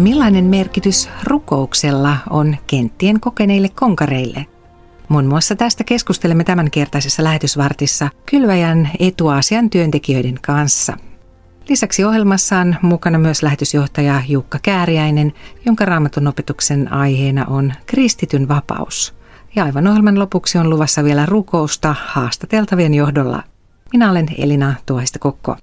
Millainen merkitys rukouksella on kenttien kokeneille konkareille? Muun muassa tästä keskustelemme tämänkertaisessa lähetysvartissa Kylväjän etuasian työntekijöiden kanssa. Lisäksi ohjelmassa on mukana myös lähetysjohtaja Jukka Kääriäinen, jonka raamatun opetuksen aiheena on kristityn vapaus. Ja aivan ohjelman lopuksi on luvassa vielä rukousta haastateltavien johdolla. Minä olen Elina Tuoista Kokko.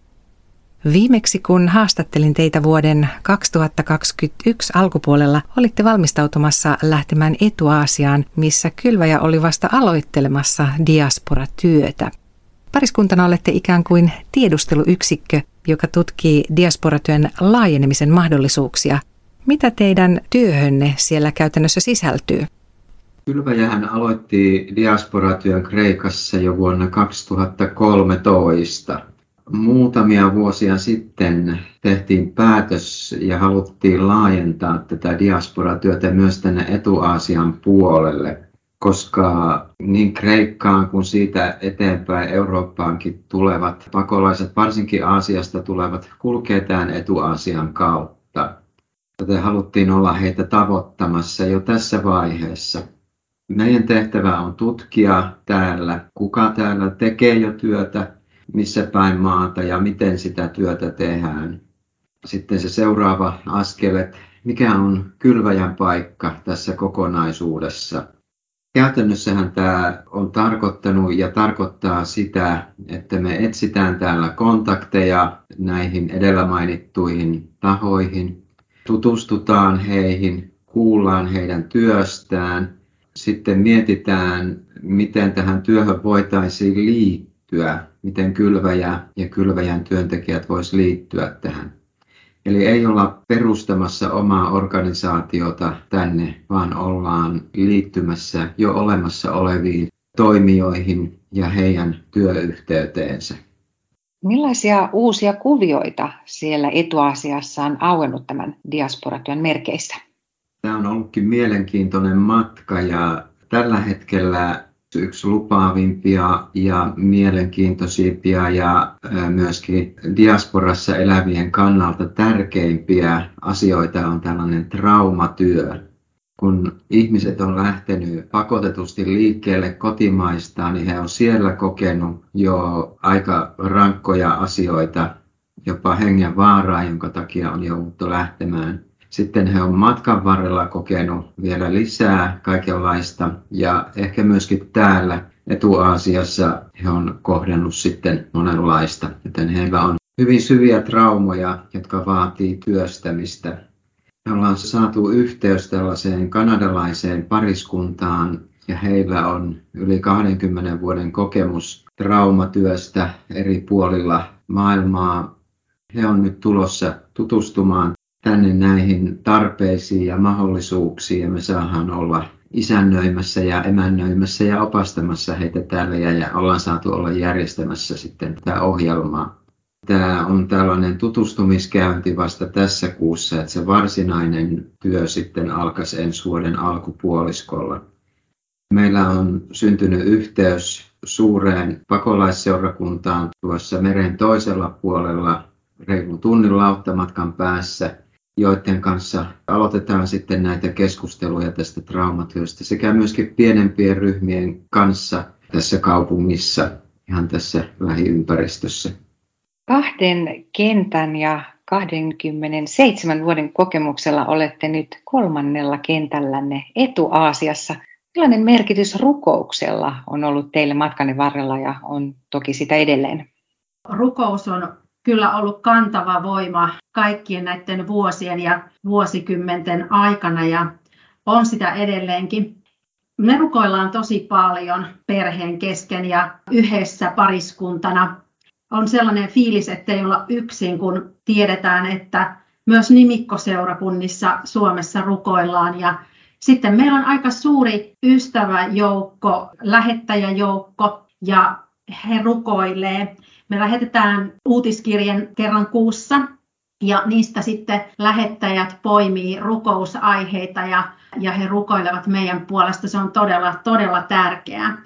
Viimeksi kun haastattelin teitä vuoden 2021 alkupuolella, olitte valmistautumassa lähtemään Etuaasiaan, missä kylväjä oli vasta aloittelemassa diasporatyötä. Pariskuntana olette ikään kuin tiedusteluyksikkö, joka tutkii diasporatyön laajenemisen mahdollisuuksia. Mitä teidän työhönne siellä käytännössä sisältyy? Kylväjähän aloitti diasporatyön Kreikassa jo vuonna 2013 muutamia vuosia sitten tehtiin päätös ja haluttiin laajentaa tätä diasporatyötä myös tänne Etu-Aasian puolelle, koska niin Kreikkaan kuin siitä eteenpäin Eurooppaankin tulevat pakolaiset, varsinkin Aasiasta tulevat, kulkee tämän Etu-Aasian kautta. Joten haluttiin olla heitä tavoittamassa jo tässä vaiheessa. Meidän tehtävä on tutkia täällä, kuka täällä tekee jo työtä, missä päin maata ja miten sitä työtä tehdään. Sitten se seuraava askel, että mikä on kylväjän paikka tässä kokonaisuudessa. Käytännössähän tämä on tarkoittanut ja tarkoittaa sitä, että me etsitään täällä kontakteja näihin edellä mainittuihin tahoihin, tutustutaan heihin, kuullaan heidän työstään, sitten mietitään, miten tähän työhön voitaisiin liittyä miten kylväjä ja kylväjän työntekijät vois liittyä tähän. Eli ei olla perustamassa omaa organisaatiota tänne, vaan ollaan liittymässä jo olemassa oleviin toimijoihin ja heidän työyhteyteensä. Millaisia uusia kuvioita siellä etuasiassa on auennut tämän diasporatyön merkeissä? Tämä on ollutkin mielenkiintoinen matka ja tällä hetkellä yksi lupaavimpia ja mielenkiintoisimpia ja myöskin diasporassa elävien kannalta tärkeimpiä asioita on tällainen traumatyö. Kun ihmiset on lähtenyt pakotetusti liikkeelle kotimaistaan, niin he on siellä kokenut jo aika rankkoja asioita, jopa hengen vaaraa, jonka takia on jouduttu lähtemään. Sitten he on matkan varrella kokenut vielä lisää kaikenlaista ja ehkä myöskin täällä Etu-Aasiassa he on kohdannut sitten monenlaista, joten heillä on hyvin syviä traumoja, jotka vaatii työstämistä. Me ollaan saatu yhteys tällaiseen kanadalaiseen pariskuntaan ja heillä on yli 20 vuoden kokemus traumatyöstä eri puolilla maailmaa. He on nyt tulossa tutustumaan tänne näihin tarpeisiin ja mahdollisuuksiin ja me saadaan olla isännöimässä ja emännöimässä ja opastamassa heitä täällä ja ollaan saatu olla järjestämässä sitten tätä ohjelmaa. Tämä on tällainen tutustumiskäynti vasta tässä kuussa, että se varsinainen työ sitten alkaisi ensi vuoden alkupuoliskolla. Meillä on syntynyt yhteys suureen pakolaisseurakuntaan tuossa meren toisella puolella reilun tunnin lauttamatkan päässä – joiden kanssa aloitetaan sitten näitä keskusteluja tästä traumatyöstä sekä myöskin pienempien ryhmien kanssa tässä kaupungissa, ihan tässä lähiympäristössä. Kahden kentän ja 27 vuoden kokemuksella olette nyt kolmannella kentällänne Etu-Aasiassa. Millainen merkitys rukouksella on ollut teille matkanne varrella ja on toki sitä edelleen? Rukous on kyllä ollut kantava voima kaikkien näiden vuosien ja vuosikymmenten aikana ja on sitä edelleenkin. Me rukoillaan tosi paljon perheen kesken ja yhdessä pariskuntana. On sellainen fiilis, ettei olla yksin, kun tiedetään, että myös nimikkoseurakunnissa Suomessa rukoillaan ja sitten meillä on aika suuri ystäväjoukko, lähettäjäjoukko ja he rukoilee. Me lähetetään uutiskirjan kerran kuussa ja niistä sitten lähettäjät poimii rukousaiheita ja, ja he rukoilevat meidän puolesta. Se on todella, todella tärkeää.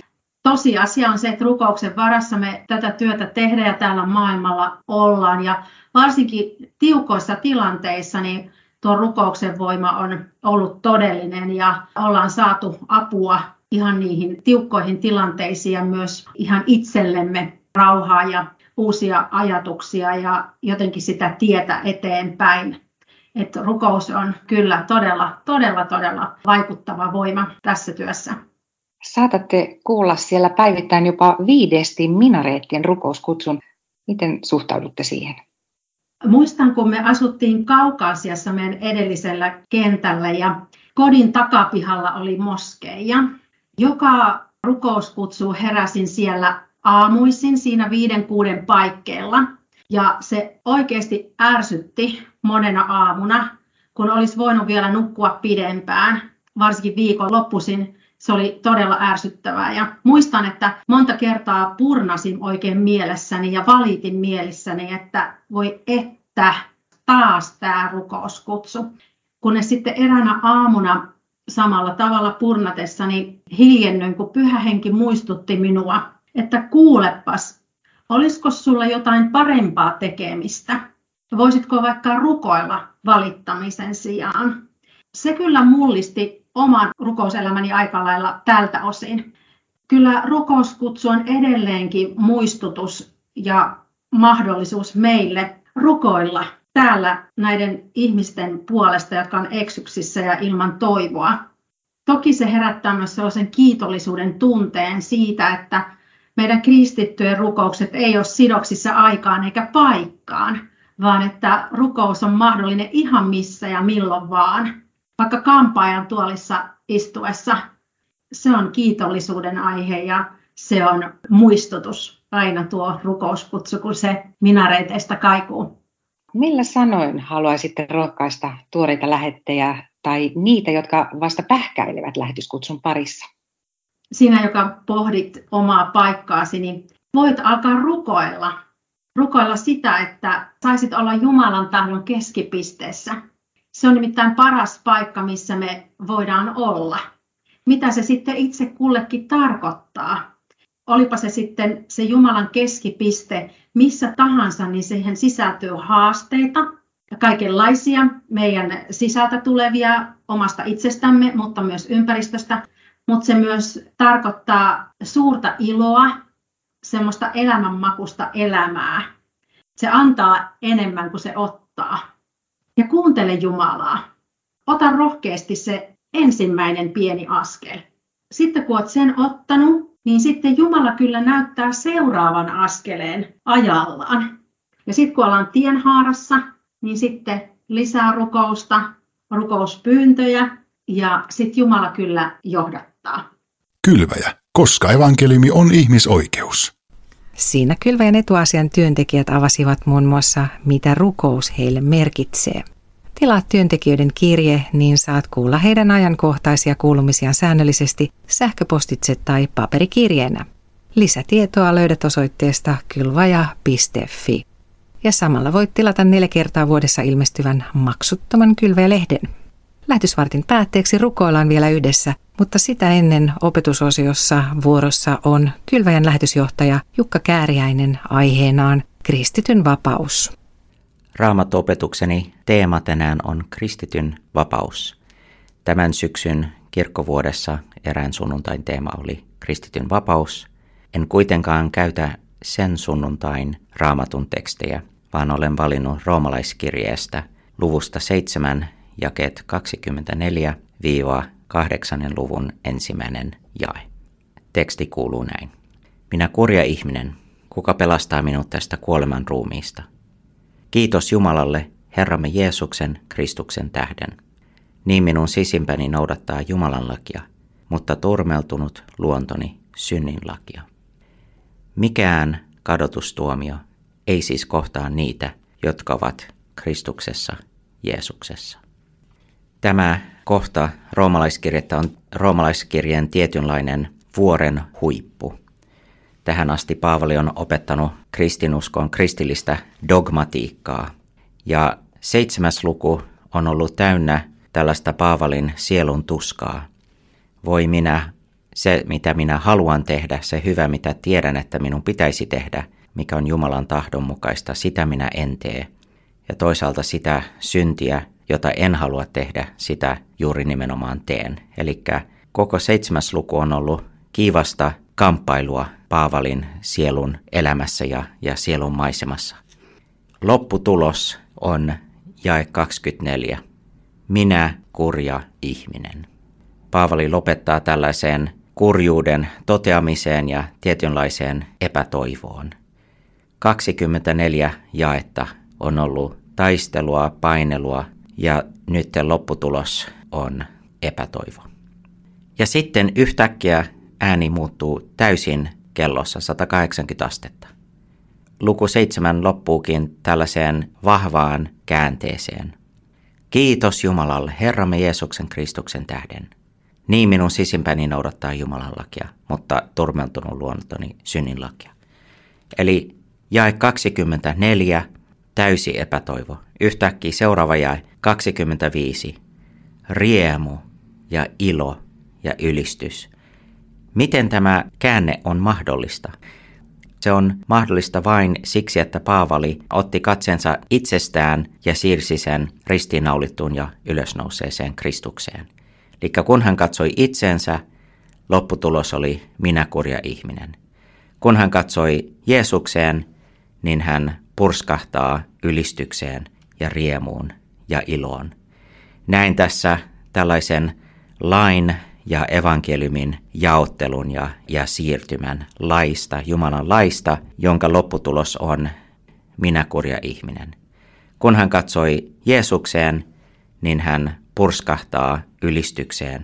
Tosiasia on se, että rukouksen varassa me tätä työtä tehdään ja täällä maailmalla ollaan. Ja varsinkin tiukoissa tilanteissa niin tuo rukouksen voima on ollut todellinen ja ollaan saatu apua ihan niihin tiukkoihin tilanteisiin ja myös ihan itsellemme rauhaa ja uusia ajatuksia ja jotenkin sitä tietä eteenpäin. Että rukous on kyllä todella, todella, todella vaikuttava voima tässä työssä. Saatatte kuulla siellä päivittäin jopa viidesti minareettien rukouskutsun. Miten suhtaudutte siihen? Muistan, kun me asuttiin Kaukaasiassa meidän edellisellä kentällä ja kodin takapihalla oli moskeija. Joka rukouskutsu heräsin siellä aamuisin siinä viiden kuuden paikkeilla. Ja se oikeasti ärsytti monena aamuna, kun olisi voinut vielä nukkua pidempään, varsinkin viikon loppuisin. Se oli todella ärsyttävää ja muistan, että monta kertaa purnasin oikein mielessäni ja valitin mielessäni, että voi että taas tämä rukouskutsu. Kunnes sitten eräänä aamuna samalla tavalla purnatessani hiljennyin, kun pyhä henki muistutti minua, että kuulepas, olisiko sulla jotain parempaa tekemistä? Voisitko vaikka rukoilla valittamisen sijaan? Se kyllä mullisti oman rukouselämäni aika lailla tältä osin. Kyllä rukouskutsu on edelleenkin muistutus ja mahdollisuus meille rukoilla täällä näiden ihmisten puolesta, jotka on eksyksissä ja ilman toivoa. Toki se herättää myös sellaisen kiitollisuuden tunteen siitä, että meidän kristittyjen rukoukset ei ole sidoksissa aikaan eikä paikkaan, vaan että rukous on mahdollinen ihan missä ja milloin vaan. Vaikka kampaajan tuolissa istuessa, se on kiitollisuuden aihe ja se on muistutus aina tuo rukouskutsu, kun se minareiteista kaikuu. Millä sanoin haluaisitte rohkaista tuoreita lähettejä tai niitä, jotka vasta pähkäilevät lähetyskutsun parissa? Sinä, joka pohdit omaa paikkaasi, niin voit alkaa rukoilla. Rukoilla sitä, että saisit olla Jumalan tahdon keskipisteessä. Se on nimittäin paras paikka, missä me voidaan olla. Mitä se sitten itse kullekin tarkoittaa? Olipa se sitten se Jumalan keskipiste missä tahansa, niin siihen sisältyy haasteita ja kaikenlaisia meidän sisältä tulevia omasta itsestämme, mutta myös ympäristöstä. Mutta se myös tarkoittaa suurta iloa, semmoista elämänmakusta elämää. Se antaa enemmän kuin se ottaa. Ja kuuntele Jumalaa. Ota rohkeasti se ensimmäinen pieni askel. Sitten kun olet sen ottanut, niin sitten Jumala kyllä näyttää seuraavan askeleen ajallaan. Ja sitten kun ollaan tienhaarassa, niin sitten lisää rukousta, rukouspyyntöjä ja sitten Jumala kyllä johdattaa. Kylväjä, koska evankeliumi on ihmisoikeus. Siinä Kylväjän etuasian työntekijät avasivat muun muassa, mitä rukous heille merkitsee. Tilaa työntekijöiden kirje, niin saat kuulla heidän ajankohtaisia kuulumisiaan säännöllisesti sähköpostitse tai paperikirjeenä. Lisätietoa löydät osoitteesta kylvaja.fi. Ja samalla voit tilata neljä kertaa vuodessa ilmestyvän maksuttoman kylväjälehden. Lähetysvartin päätteeksi rukoillaan vielä yhdessä, mutta sitä ennen opetusosiossa vuorossa on Kylväjän lähetysjohtaja Jukka Kääriäinen aiheenaan kristityn vapaus. Raamattuopetukseni teema tänään on kristityn vapaus. Tämän syksyn kirkkovuodessa erään sunnuntain teema oli kristityn vapaus. En kuitenkaan käytä sen sunnuntain raamatun tekstejä, vaan olen valinnut roomalaiskirjeestä luvusta 7 jakeet 24-8 luvun ensimmäinen jae. Teksti kuuluu näin. Minä kurja ihminen, kuka pelastaa minut tästä kuoleman ruumiista? Kiitos Jumalalle, Herramme Jeesuksen, Kristuksen tähden. Niin minun sisimpäni noudattaa Jumalan lakia, mutta turmeltunut luontoni synnin lakia. Mikään kadotustuomio ei siis kohtaa niitä, jotka ovat Kristuksessa, Jeesuksessa. Tämä kohta roomalaiskirjettä on roomalaiskirjeen tietynlainen vuoren huippu. Tähän asti Paavali on opettanut kristinuskon kristillistä dogmatiikkaa. Ja seitsemäs luku on ollut täynnä tällaista Paavalin sielun tuskaa. Voi minä, se mitä minä haluan tehdä, se hyvä mitä tiedän, että minun pitäisi tehdä, mikä on Jumalan tahdon mukaista, sitä minä en tee. Ja toisaalta sitä syntiä, jota en halua tehdä, sitä juuri nimenomaan teen. Eli koko seitsemäs luku on ollut kiivasta kamppailua Paavalin sielun elämässä ja, ja sielun maisemassa. Lopputulos on jae 24. Minä kurja ihminen. Paavali lopettaa tällaiseen kurjuuden toteamiseen ja tietynlaiseen epätoivoon. 24 jaetta on ollut taistelua, painelua ja nyt lopputulos on epätoivo. Ja sitten yhtäkkiä ääni muuttuu täysin kellossa 180 astetta. Luku 7 loppuukin tällaiseen vahvaan käänteeseen. Kiitos Jumalalle, Herramme Jeesuksen Kristuksen tähden. Niin minun sisimpäni noudattaa Jumalan lakia, mutta turmeltunut luonnontoni synnin lakia. Eli jae 24, täysi epätoivo. Yhtäkkiä seuraava jae 25, riemu ja ilo ja ylistys. Miten tämä käänne on mahdollista? Se on mahdollista vain siksi, että Paavali otti katsensa itsestään ja siirsi sen ristiinnaulittuun ja ylösnouseeseen Kristukseen. Eli kun hän katsoi itsensä, lopputulos oli minä kurja ihminen. Kun hän katsoi Jeesukseen, niin hän purskahtaa ylistykseen ja riemuun ja iloon. Näin tässä tällaisen lain ja evankeliumin jaottelun ja, ja siirtymän laista, Jumalan laista, jonka lopputulos on minä kurja ihminen. Kun hän katsoi Jeesukseen, niin hän purskahtaa ylistykseen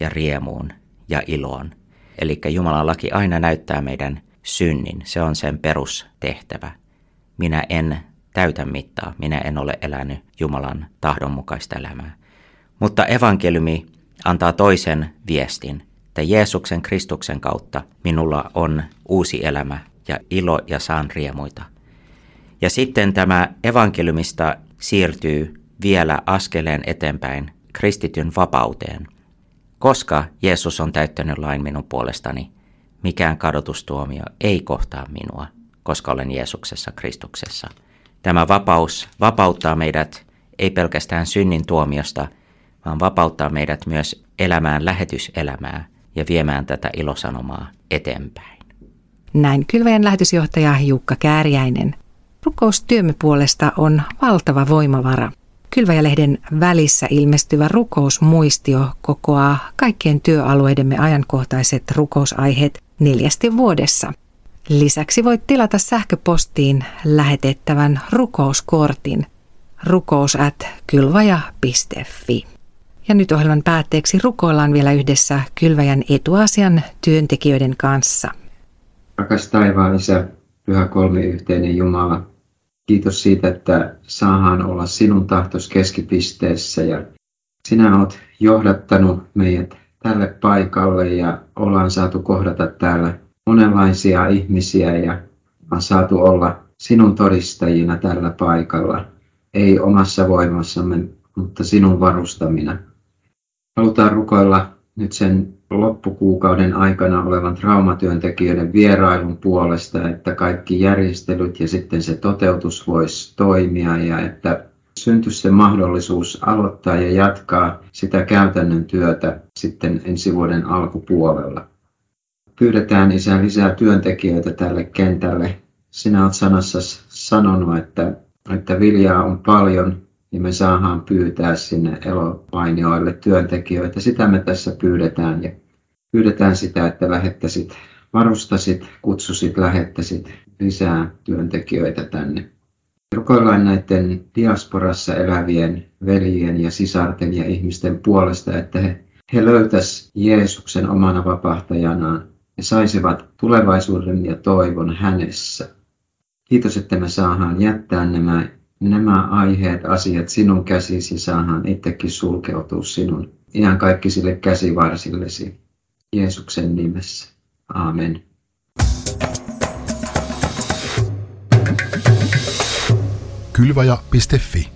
ja riemuun ja iloon. Eli Jumalan laki aina näyttää meidän synnin, se on sen perustehtävä. Minä en täytä mittaa, minä en ole elänyt Jumalan tahdonmukaista elämää. Mutta evankeliumi antaa toisen viestin, että Jeesuksen Kristuksen kautta minulla on uusi elämä ja ilo ja saan riemuita. Ja sitten tämä evankeliumista siirtyy vielä askeleen eteenpäin kristityn vapauteen. Koska Jeesus on täyttänyt lain minun puolestani, mikään kadotustuomio ei kohtaa minua, koska olen Jeesuksessa Kristuksessa. Tämä vapaus vapauttaa meidät ei pelkästään synnin tuomiosta, vaan vapauttaa meidät myös elämään lähetyselämää ja viemään tätä ilosanomaa eteenpäin. Näin kylväjän lähetysjohtaja Jukka Kääriäinen. Rukoustyömme puolesta on valtava voimavara. Kylväjälehden välissä ilmestyvä rukousmuistio kokoaa kaikkien työalueidemme ajankohtaiset rukousaiheet neljästi vuodessa. Lisäksi voit tilata sähköpostiin lähetettävän rukouskortin rukous at kylvaja.fi. Ja nyt ohjelman päätteeksi rukoillaan vielä yhdessä Kylväjän etuasian työntekijöiden kanssa. Rakas taivaan Isä, Pyhä Kolmi-yhteinen Jumala, kiitos siitä, että saadaan olla sinun tahtos keskipisteessä ja sinä olet johdattanut meidät tälle paikalle ja ollaan saatu kohdata täällä monenlaisia ihmisiä ja on saatu olla sinun todistajina tällä paikalla. Ei omassa voimassamme, mutta sinun varustamina. Halutaan rukoilla nyt sen loppukuukauden aikana olevan traumatyöntekijöiden vierailun puolesta, että kaikki järjestelyt ja sitten se toteutus voisi toimia ja että syntyisi se mahdollisuus aloittaa ja jatkaa sitä käytännön työtä sitten ensi vuoden alkupuolella. Pyydetään Isä lisää työntekijöitä tälle kentälle. Sinä olet sanassa sanonut, että, että viljaa on paljon niin me saadaan pyytää sinne elopainioille työntekijöitä. Sitä me tässä pyydetään ja pyydetään sitä, että lähettäisit, varustasit, kutsusit, lähettäisit lisää työntekijöitä tänne. Rukoillaan näiden diasporassa elävien veljien ja sisarten ja ihmisten puolesta, että he, he löytäisivät Jeesuksen omana vapahtajanaan ja saisivat tulevaisuuden ja toivon hänessä. Kiitos, että me saadaan jättää nämä nämä aiheet, asiat sinun käsisi saadaan itsekin sulkeutua sinun ihan kaikki sille käsivarsillesi. Jeesuksen nimessä. Amen. Kylvaja.fi